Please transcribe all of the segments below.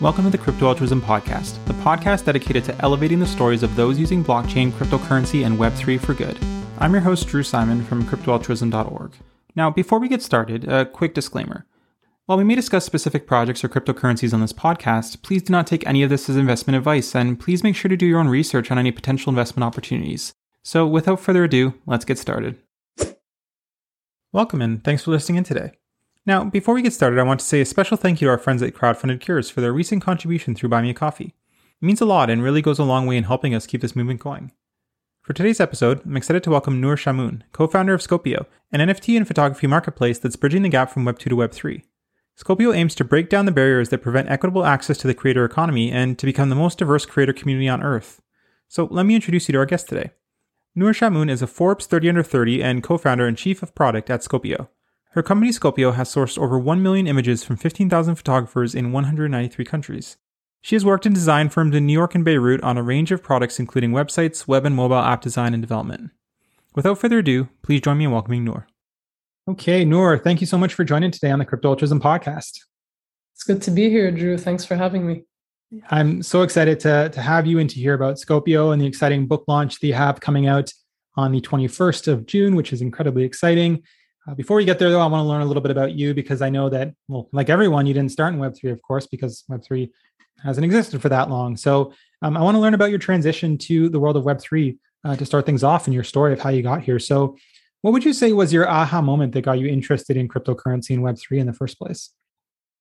Welcome to the Crypto Altruism Podcast, the podcast dedicated to elevating the stories of those using blockchain, cryptocurrency, and Web3 for good. I'm your host, Drew Simon from cryptoaltruism.org. Now, before we get started, a quick disclaimer. While we may discuss specific projects or cryptocurrencies on this podcast, please do not take any of this as investment advice, and please make sure to do your own research on any potential investment opportunities. So, without further ado, let's get started. Welcome and thanks for listening in today. Now, before we get started, I want to say a special thank you to our friends at Crowdfunded Cures for their recent contribution through Buy Me a Coffee. It means a lot and really goes a long way in helping us keep this movement going. For today's episode, I'm excited to welcome Nour Chamoun, co-founder of Scopio, an NFT and photography marketplace that's bridging the gap from Web 2 to Web 3. Scopio aims to break down the barriers that prevent equitable access to the creator economy and to become the most diverse creator community on Earth. So let me introduce you to our guest today. Nour Chamoun is a Forbes 30 under 30 and co-founder and chief of product at Scopio. Her company Scopio has sourced over 1 million images from 15,000 photographers in 193 countries. She has worked in design firms in New York and Beirut on a range of products including websites, web and mobile app design and development. Without further ado, please join me in welcoming Nour. Okay, Nour, thank you so much for joining today on the Crypto Altruism podcast. It's good to be here, Drew. Thanks for having me. I'm so excited to, to have you and to hear about Scopio and the exciting book launch that you have coming out on the 21st of June, which is incredibly exciting. Uh, before we get there, though, I want to learn a little bit about you because I know that, well, like everyone, you didn't start in Web3, of course, because Web3 hasn't existed for that long. So um, I want to learn about your transition to the world of Web3 uh, to start things off and your story of how you got here. So, what would you say was your aha moment that got you interested in cryptocurrency and Web3 in the first place?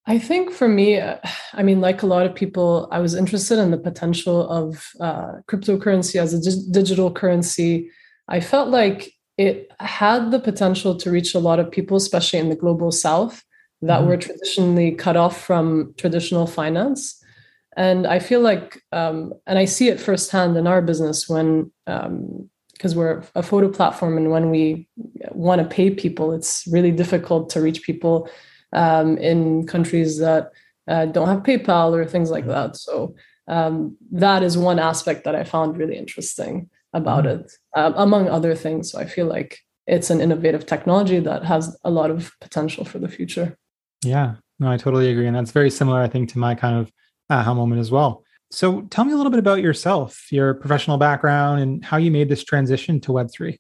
I think for me, uh, I mean, like a lot of people, I was interested in the potential of uh, cryptocurrency as a dig- digital currency. I felt like it had the potential to reach a lot of people, especially in the global south, that mm-hmm. were traditionally cut off from traditional finance. And I feel like, um, and I see it firsthand in our business when, because um, we're a photo platform, and when we want to pay people, it's really difficult to reach people um, in countries that uh, don't have PayPal or things like mm-hmm. that. So um, that is one aspect that I found really interesting about mm-hmm. it, um, among other things. So I feel like it's an innovative technology that has a lot of potential for the future. Yeah, no, I totally agree. And that's very similar, I think, to my kind of aha moment as well. So tell me a little bit about yourself, your professional background, and how you made this transition to Web3.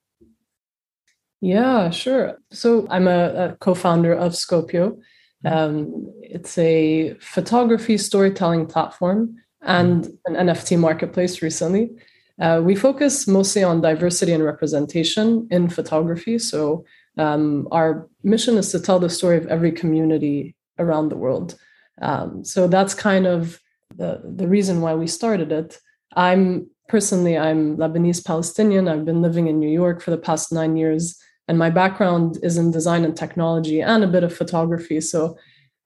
Yeah, sure. So I'm a, a co founder of Scopio. Mm-hmm. Um, it's a photography storytelling platform and mm-hmm. an NFT marketplace recently. Uh, we focus mostly on diversity and representation in photography. So, um, our mission is to tell the story of every community around the world. Um, so, that's kind of the, the reason why we started it. I'm personally, I'm Lebanese Palestinian. I've been living in New York for the past nine years, and my background is in design and technology and a bit of photography. So,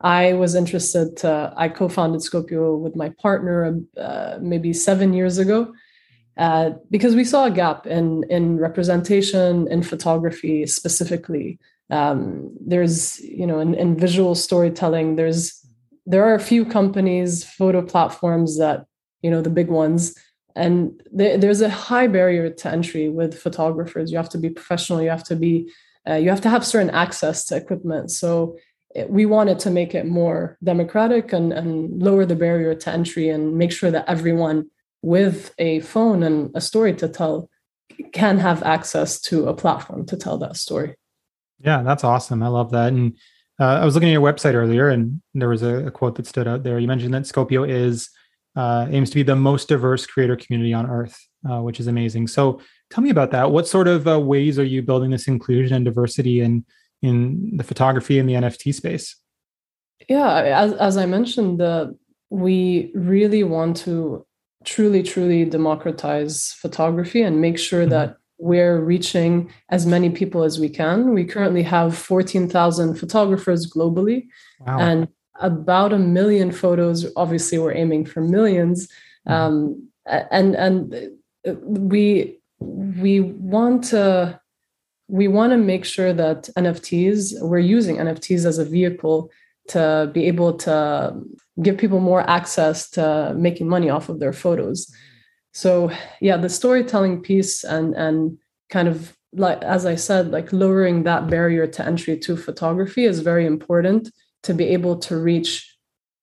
I was interested to, I co founded Scopio with my partner uh, maybe seven years ago uh, because we saw a gap in in representation in photography specifically. Um, there's you know in, in visual storytelling there's there are a few companies photo platforms that you know the big ones. And th- there's a high barrier to entry with photographers. You have to be professional. You have to be uh, you have to have certain access to equipment. So it, we wanted to make it more democratic and, and lower the barrier to entry and make sure that everyone with a phone and a story to tell can have access to a platform to tell that story. Yeah, that's awesome. I love that. And uh, I was looking at your website earlier, and there was a, a, quote that stood out there. You mentioned that Scopio is uh, aims to be the most diverse creator community on Earth, uh, which is amazing. So, tell me about that. What sort of uh, ways are you building this inclusion and diversity in in the photography and the NFT space? Yeah, as as I mentioned, the we really want to truly, truly democratize photography and make sure mm-hmm. that we're reaching as many people as we can. We currently have 14,000 photographers globally wow. and about a million photos. Obviously, we're aiming for 1000000s mm-hmm. um, and and we we want to we want to make sure that NFTs we're using NFTs as a vehicle to be able to give people more access to making money off of their photos. So yeah, the storytelling piece and and kind of like as I said, like lowering that barrier to entry to photography is very important to be able to reach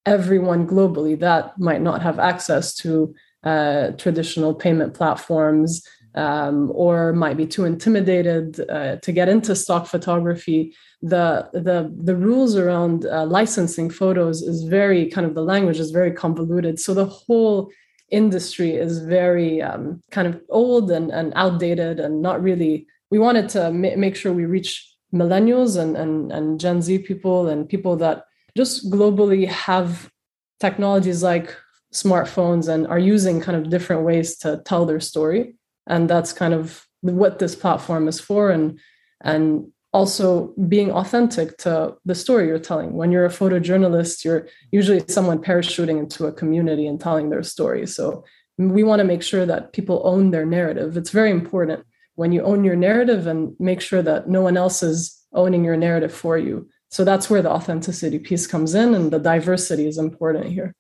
everyone globally that might not have access to uh, traditional payment platforms um, or might be too intimidated uh, to get into stock photography. The the the rules around uh, licensing photos is very kind of the language is very convoluted. So the whole industry is very um, kind of old and, and outdated and not really. We wanted to ma- make sure we reach millennials and, and and Gen Z people and people that just globally have technologies like smartphones and are using kind of different ways to tell their story and that's kind of what this platform is for. And and also being authentic to the story you're telling. When you're a photojournalist you're usually someone parachuting into a community and telling their story. So we want to make sure that people own their narrative. It's very important. When you own your narrative and make sure that no one else is owning your narrative for you. So that's where the authenticity piece comes in and the diversity is important here.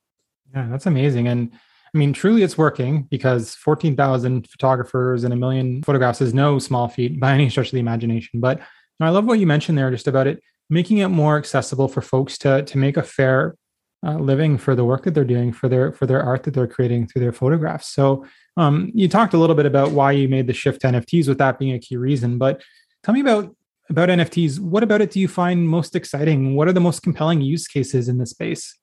Yeah that's amazing. And I mean, truly it's working because 14,000 photographers and a million photographs is no small feat by any stretch of the imagination. But I love what you mentioned there just about it making it more accessible for folks to, to make a fair uh, living for the work that they're doing for their for their art that they're creating through their photographs. So um, you talked a little bit about why you made the shift to NFTs with that being a key reason, but tell me about about NFTs. What about it do you find most exciting? What are the most compelling use cases in this space?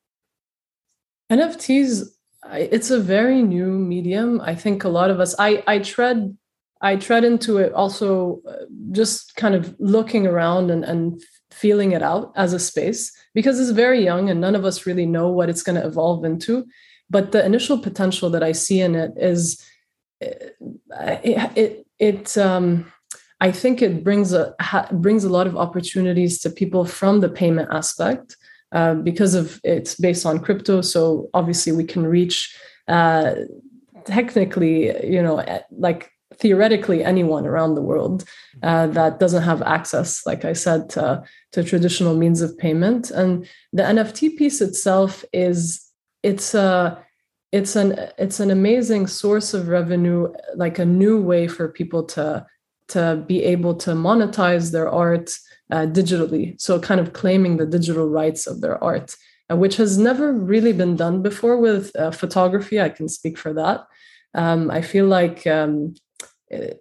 NFTs it's a very new medium. I think a lot of us, I, I tread, I tread into it also uh, just kind of looking around and, and feeling it out as a space because it's very young and none of us really know what it's going to evolve into. But the initial potential that I see in it is uh, it, it, it um, I think it brings a brings a lot of opportunities to people from the payment aspect uh, because of it's based on crypto. So obviously we can reach uh, technically, you know, like theoretically anyone around the world uh, that doesn't have access, like I said, to, to traditional means of payment. And the NFT piece itself is it's a it's an it's an amazing source of revenue, like a new way for people to to be able to monetize their art uh, digitally. So, kind of claiming the digital rights of their art, uh, which has never really been done before with uh, photography. I can speak for that. Um, I feel like um, eh,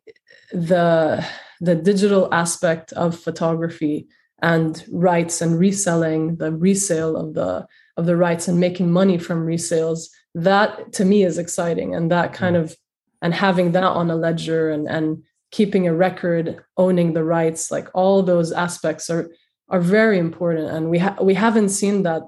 the the digital aspect of photography and rights and reselling the resale of the of the rights and making money from resales that to me is exciting and that kind mm. of and having that on a ledger and and keeping a record, owning the rights, like all those aspects are are very important. And we ha- we haven't seen that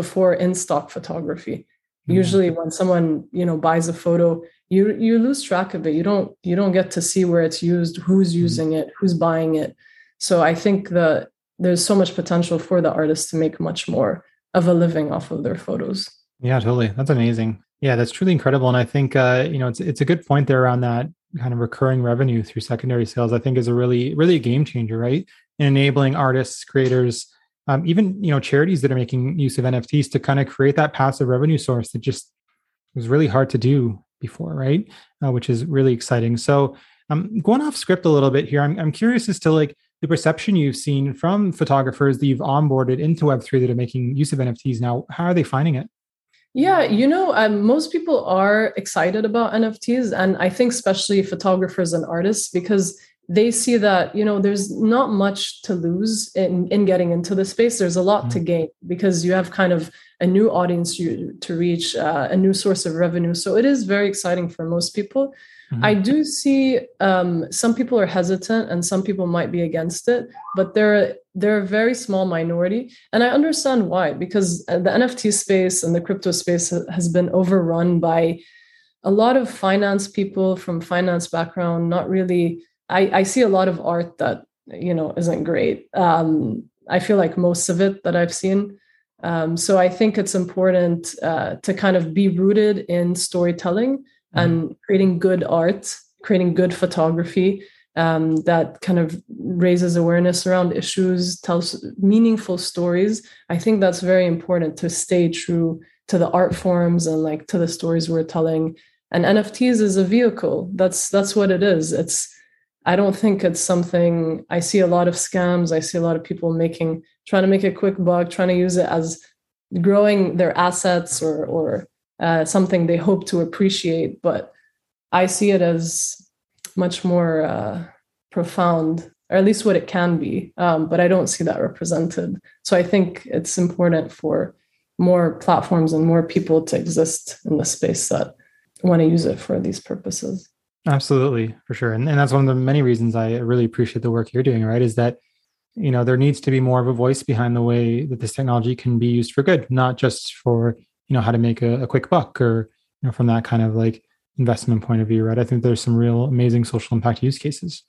before in stock photography. Mm-hmm. Usually, when someone you know buys a photo, you you lose track of it. You don't you don't get to see where it's used, who's mm-hmm. using it, who's buying it. So I think that there's so much potential for the artists to make much more of a living off of their photos. Yeah, totally. That's amazing. Yeah, that's truly incredible. And I think uh, you know it's it's a good point there around that kind of recurring revenue through secondary sales, I think is a really, really a game changer, right? In enabling artists, creators, um, even you know charities that are making use of NFTs to kind of create that passive revenue source that just was really hard to do before, right? Uh, which is really exciting. So, um, going off script a little bit here, I'm, I'm curious as to like the perception you've seen from photographers that you've onboarded into Web3 that are making use of NFTs now. How are they finding it? Yeah, you know, um, most people are excited about NFTs, and I think especially photographers and artists because they see that you know there's not much to lose in in getting into the space. There's a lot mm-hmm. to gain because you have kind of a new audience you, to reach, uh, a new source of revenue. So it is very exciting for most people. Mm-hmm. I do see um, some people are hesitant and some people might be against it, but they're they're a very small minority, and I understand why because uh, the NFT space and the crypto space has been overrun by a lot of finance people from finance background. Not really. I, I see a lot of art that you know isn't great. Um, I feel like most of it that I've seen. Um, so I think it's important uh, to kind of be rooted in storytelling. And creating good art, creating good photography um, that kind of raises awareness around issues, tells meaningful stories. I think that's very important to stay true to the art forms and like to the stories we're telling. And NFTs is a vehicle. That's that's what it is. It's I don't think it's something I see a lot of scams. I see a lot of people making trying to make a quick buck, trying to use it as growing their assets or or uh, something they hope to appreciate. But I see it as much more uh, profound, or at least what it can be. Um, but I don't see that represented. So I think it's important for more platforms and more people to exist in the space that want to use it for these purposes. Absolutely, for sure. And, and that's one of the many reasons I really appreciate the work you're doing, right? Is that, you know, there needs to be more of a voice behind the way that this technology can be used for good, not just for, you know, how to make a, a quick buck or, you know, from that kind of like investment point of view, right? I think there's some real amazing social impact use cases.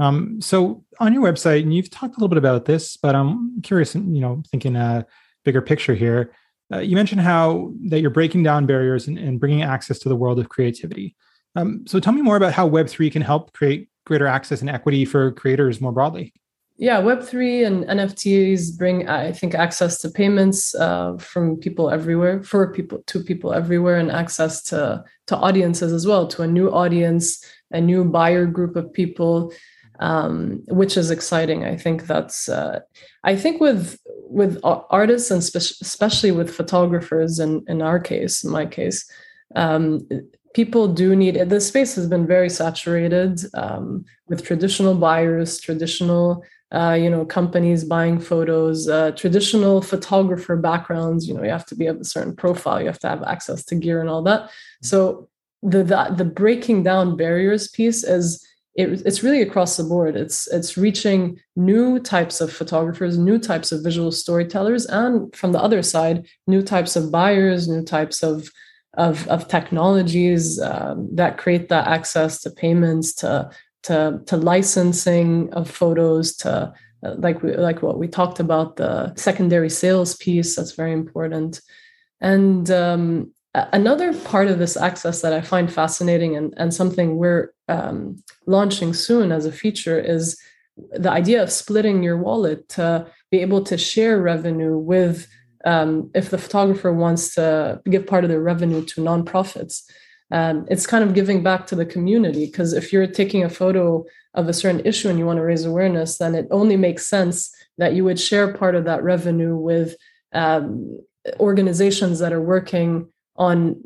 Um, so on your website, and you've talked a little bit about this, but I'm curious, and you know, thinking a bigger picture here. Uh, you mentioned how that you're breaking down barriers and, and bringing access to the world of creativity. Um, so tell me more about how Web3 can help create greater access and equity for creators more broadly. Yeah, Web3 and NFTs bring, I think, access to payments uh, from people everywhere, for people, to people everywhere, and access to, to audiences as well, to a new audience, a new buyer group of people, um, which is exciting. I think that's, uh, I think with with artists and spe- especially with photographers, and in, in our case, in my case, um, people do need. The space has been very saturated um, with traditional buyers, traditional uh, you know companies buying photos, uh, traditional photographer backgrounds. You know, you have to be of a certain profile, you have to have access to gear and all that. So the the, the breaking down barriers piece is. It, it's really across the board. It's it's reaching new types of photographers, new types of visual storytellers, and from the other side, new types of buyers, new types of of, of technologies um, that create that access to payments, to, to, to licensing of photos, to uh, like we, like what we talked about, the secondary sales piece. That's very important. And um, another part of this access that I find fascinating and, and something we're um, launching soon as a feature is the idea of splitting your wallet to be able to share revenue with um, if the photographer wants to give part of their revenue to nonprofits. Um, it's kind of giving back to the community because if you're taking a photo of a certain issue and you want to raise awareness, then it only makes sense that you would share part of that revenue with um, organizations that are working on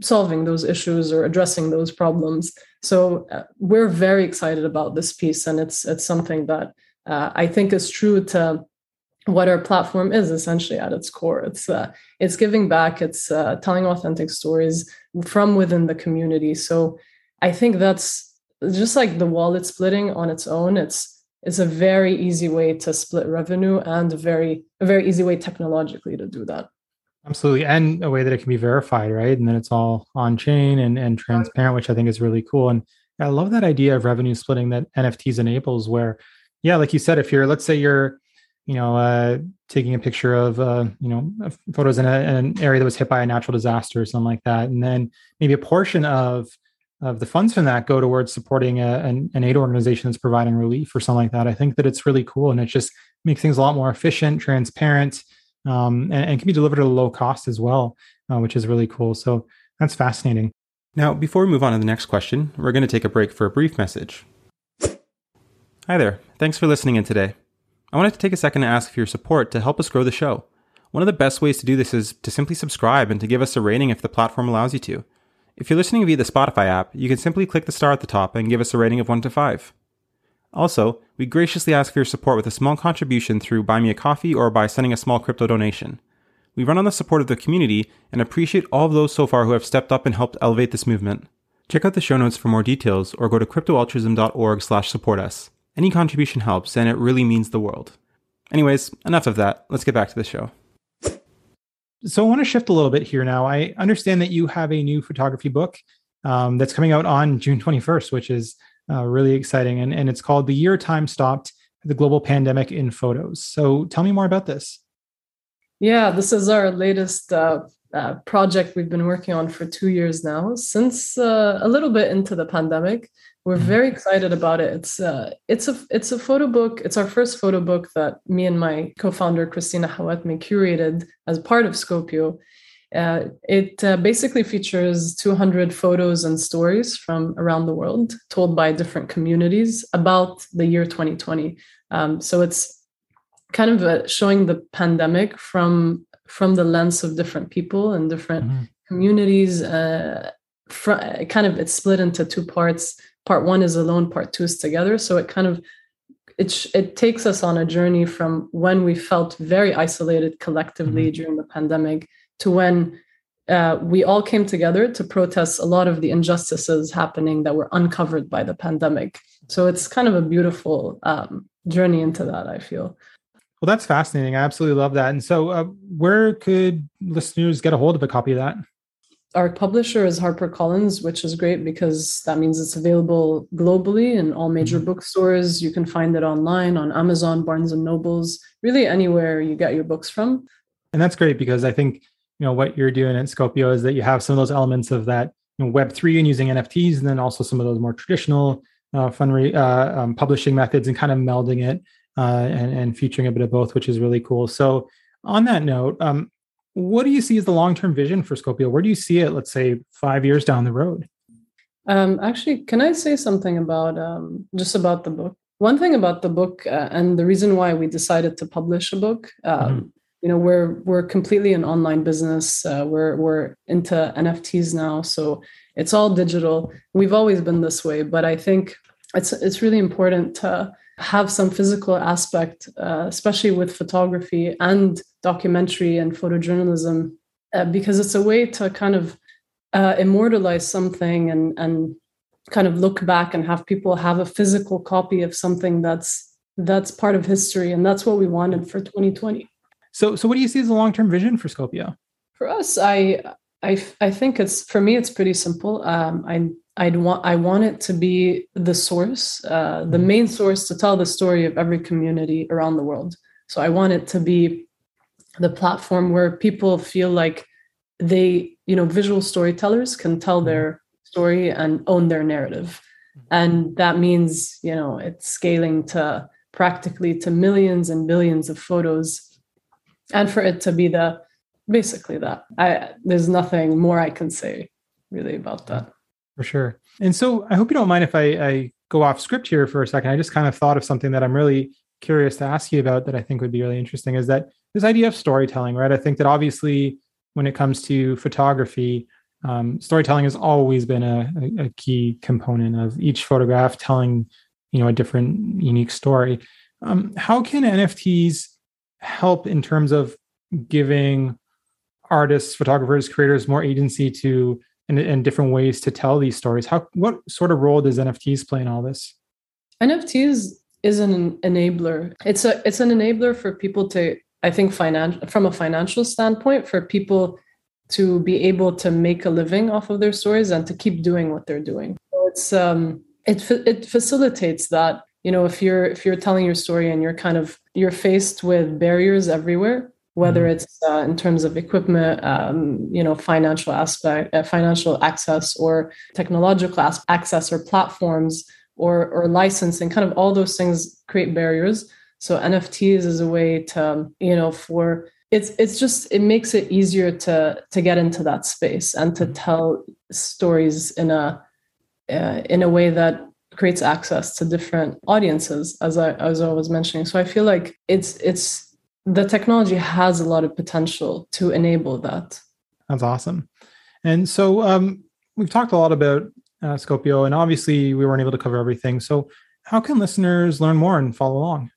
solving those issues or addressing those problems. So uh, we're very excited about this piece, and it's it's something that uh, I think is true to what our platform is essentially at its core. It's uh, it's giving back. It's uh, telling authentic stories from within the community. So I think that's just like the wallet splitting on its own. It's it's a very easy way to split revenue and a very a very easy way technologically to do that. Absolutely, and a way that it can be verified, right? And then it's all on chain and and transparent, which I think is really cool. And I love that idea of revenue splitting that NFTs enables. Where, yeah, like you said, if you're let's say you're you know, uh, taking a picture of, uh, you know, photos in, a, in, an area that was hit by a natural disaster or something like that, and then maybe a portion of of the funds from that go towards supporting a, an, an aid organization that's providing relief or something like that. I think that it's really cool, and it just makes things a lot more efficient, transparent, um, and, and, can be delivered at a low cost as well, uh, which is really cool. So that's fascinating. Now, before we move on to the next question, we're going to take a break for a brief message. Hi there. Thanks for listening in today. I wanted to take a second to ask for your support to help us grow the show. One of the best ways to do this is to simply subscribe and to give us a rating if the platform allows you to. If you're listening via the Spotify app, you can simply click the star at the top and give us a rating of 1 to 5. Also, we graciously ask for your support with a small contribution through Buy Me a Coffee or by sending a small crypto donation. We run on the support of the community and appreciate all of those so far who have stepped up and helped elevate this movement. Check out the show notes for more details or go to cryptoaltruism.org slash support us. Any contribution helps, and it really means the world. Anyways, enough of that. Let's get back to the show. So I want to shift a little bit here now. I understand that you have a new photography book um, that's coming out on June 21st, which is uh, really exciting. And, and it's called The Year Time Stopped The Global Pandemic in Photos. So tell me more about this. Yeah, this is our latest uh, uh, project we've been working on for two years now, since uh, a little bit into the pandemic. We're mm-hmm. very excited about it. It's uh, it's a it's a photo book. It's our first photo book that me and my co-founder Christina Hawatmeh curated as part of Scopio. Uh, it uh, basically features 200 photos and stories from around the world, told by different communities about the year 2020. Um, so it's kind of showing the pandemic from from the lens of different people and different mm-hmm. communities. Uh, fr- kind of it's split into two parts. Part one is alone, part two is together. So it kind of it sh- it takes us on a journey from when we felt very isolated collectively mm-hmm. during the pandemic to when uh, we all came together to protest a lot of the injustices happening that were uncovered by the pandemic. So it's kind of a beautiful um, journey into that. I feel. Well, that's fascinating. I absolutely love that. And so, uh, where could listeners get a hold of a copy of that? Our publisher is HarperCollins, which is great because that means it's available globally in all major mm-hmm. bookstores. You can find it online on Amazon, Barnes and Nobles, really anywhere you get your books from. And that's great because I think you know what you're doing at Scopio is that you have some of those elements of that you know, Web three and using NFTs, and then also some of those more traditional uh, fund uh, um, publishing methods, and kind of melding it uh, and, and featuring a bit of both, which is really cool. So, on that note, um, what do you see as the long term vision for Scopio? Where do you see it, let's say, five years down the road? Um, actually, can I say something about um, just about the book? One thing about the book, uh, and the reason why we decided to publish a book, um, mm-hmm. you know, we're we're completely an online business. Uh, we're we're into NFTs now, so it's all digital. We've always been this way, but I think it's it's really important to have some physical aspect, uh, especially with photography and documentary and photojournalism, uh, because it's a way to kind of uh, immortalize something and and kind of look back and have people have a physical copy of something that's that's part of history, and that's what we wanted for 2020. So, so what do you see as a long term vision for Scopio? For us, I I I think it's for me it's pretty simple. Um, I I'd want I want it to be the source, uh, the mm-hmm. main source to tell the story of every community around the world. So I want it to be the platform where people feel like they, you know, visual storytellers can tell mm-hmm. their story and own their narrative, mm-hmm. and that means you know it's scaling to practically to millions and billions of photos, and for it to be the basically that. I there's nothing more I can say really about that. For sure. And so I hope you don't mind if I, I go off script here for a second. I just kind of thought of something that I'm really curious to ask you about that I think would be really interesting is that this idea of storytelling, right? I think that obviously when it comes to photography, um, storytelling has always been a, a, key component of each photograph telling, you know, a different unique story. Um, how can NFTs help in terms of giving artists, photographers, creators more agency to and, and different ways to tell these stories. How what sort of role does NFTs play in all this? NFTs is an enabler. It's a it's an enabler for people to I think financial from a financial standpoint for people to be able to make a living off of their stories and to keep doing what they're doing. It's um it it facilitates that you know if you're if you're telling your story and you're kind of you're faced with barriers everywhere whether mm-hmm. it's uh, in terms of equipment, um, you know, financial aspect, uh, financial access, or technological access, or platforms, or or licensing. Kind of all those things create barriers. So NFTs is a way to, you know, for it's it's just it makes it easier to to get into that space and to mm-hmm. tell stories in a uh, in a way that creates access to different audiences as I as I was mentioning. So I feel like it's it's the technology has a lot of potential to enable that. That's awesome. And so um, we've talked a lot about uh, Scopio, and obviously we weren't able to cover everything. So, how can listeners learn more and follow along?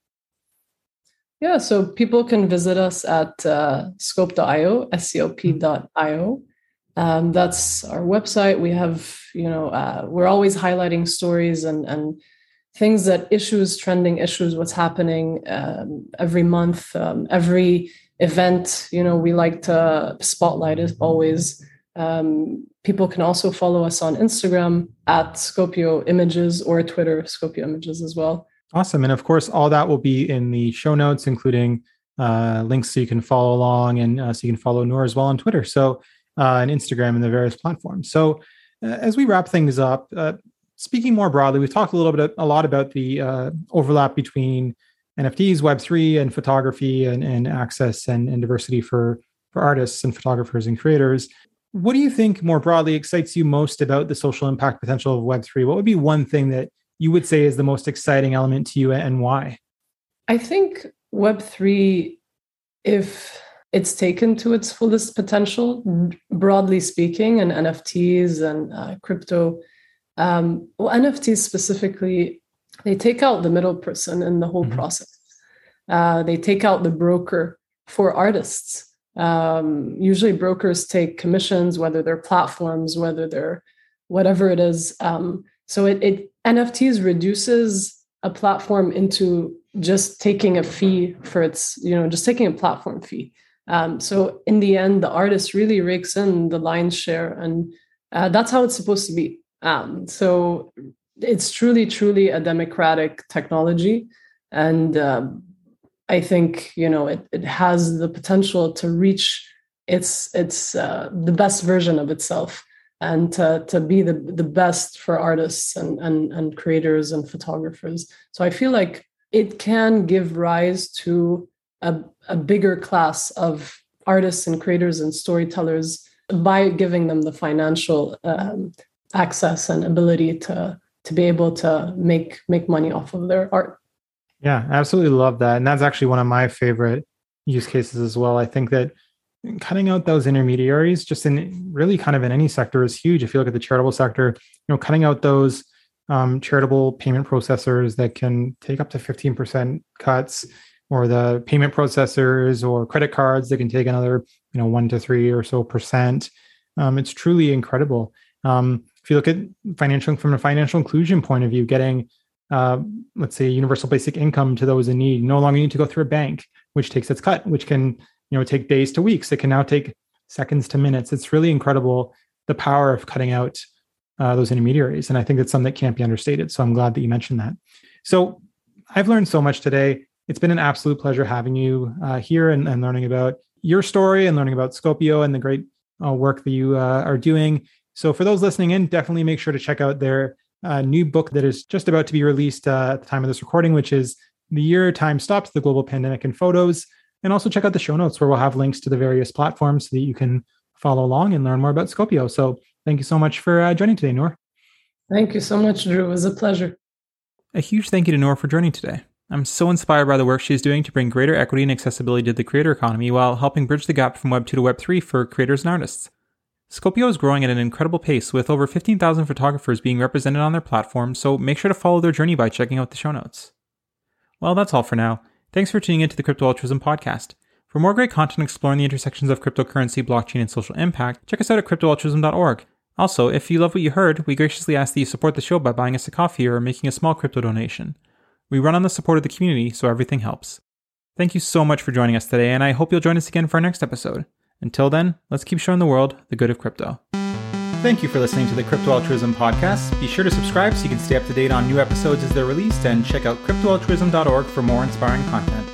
Yeah, so people can visit us at uh, scope.io, scop.io. Um, that's our website. We have, you know, uh, we're always highlighting stories and and things that issues, trending issues, what's happening um, every month, um, every event. You know, we like to spotlight as always. Um, people can also follow us on Instagram at Scopio Images or Twitter Scopio Images as well. Awesome, and of course, all that will be in the show notes, including uh, links so you can follow along and uh, so you can follow Nour as well on Twitter, so uh, and Instagram and the various platforms. So, uh, as we wrap things up, uh, speaking more broadly, we've talked a little bit, a lot about the uh, overlap between NFTs, Web three, and photography, and, and access and, and diversity for for artists and photographers and creators. What do you think more broadly excites you most about the social impact potential of Web three? What would be one thing that you would say is the most exciting element to you, and why? I think Web three, if it's taken to its fullest potential, broadly speaking, and NFTs and uh, crypto. Um, well, NFTs specifically, they take out the middle person in the whole mm-hmm. process. Uh, they take out the broker for artists. Um, usually, brokers take commissions, whether they're platforms, whether they're whatever it is. Um, so it, it NFTs reduces a platform into just taking a fee for its, you know, just taking a platform fee. Um, so in the end, the artist really rakes in the lion's share, and uh, that's how it's supposed to be. Um, so it's truly, truly a democratic technology, and uh, I think you know it, it has the potential to reach its its uh, the best version of itself and to, to be the, the best for artists and, and, and creators and photographers. So I feel like it can give rise to a, a bigger class of artists and creators and storytellers by giving them the financial um, access and ability to to be able to make make money off of their art. Yeah, absolutely love that. And that's actually one of my favorite use cases as well. I think that cutting out those intermediaries just in really kind of in any sector is huge if you look at the charitable sector you know cutting out those um, charitable payment processors that can take up to 15% cuts or the payment processors or credit cards that can take another you know one to three or so percent um, it's truly incredible um, if you look at financial from a financial inclusion point of view getting uh, let's say universal basic income to those in need no longer need to go through a bank which takes its cut which can you know take days to weeks. It can now take seconds to minutes. It's really incredible the power of cutting out uh, those intermediaries and i think that's something that can't be understated. So i'm glad that you mentioned that. So i've learned so much today. It's been an absolute pleasure having you uh, here and, and, learning about your story and learning about scopio and the great uh, work that you uh, are doing so for those listening in definitely make sure to check out their uh, new book that is just about to be released uh, at the time of this recording which is the year time stops the global pandemic in photos and also check out the show notes where we'll have links to the various platforms so that you can follow along and learn more about Scopio. So thank you so much for uh, joining today, Nour. Thank you so much, Drew. It was a pleasure. A huge thank you to Nour for joining today. I'm so inspired by the work she's doing to bring greater equity and accessibility to the creator economy while helping bridge the gap from Web 2 to Web 3 for creators and artists. Scopio is growing at an incredible pace with over 15,000 photographers being represented on their platform, so make sure to follow their journey by checking out the show notes. Well, that's all for now. Thanks for tuning into the Crypto Altruism podcast. For more great content exploring the intersections of cryptocurrency, blockchain, and social impact, check us out at cryptoaltruism.org. Also, if you love what you heard, we graciously ask that you support the show by buying us a coffee or making a small crypto donation. We run on the support of the community, so everything helps. Thank you so much for joining us today, and I hope you'll join us again for our next episode. Until then, let's keep showing the world the good of crypto. Thank you for listening to the Crypto Altruism podcast. Be sure to subscribe so you can stay up to date on new episodes as they're released and check out cryptoaltruism.org for more inspiring content.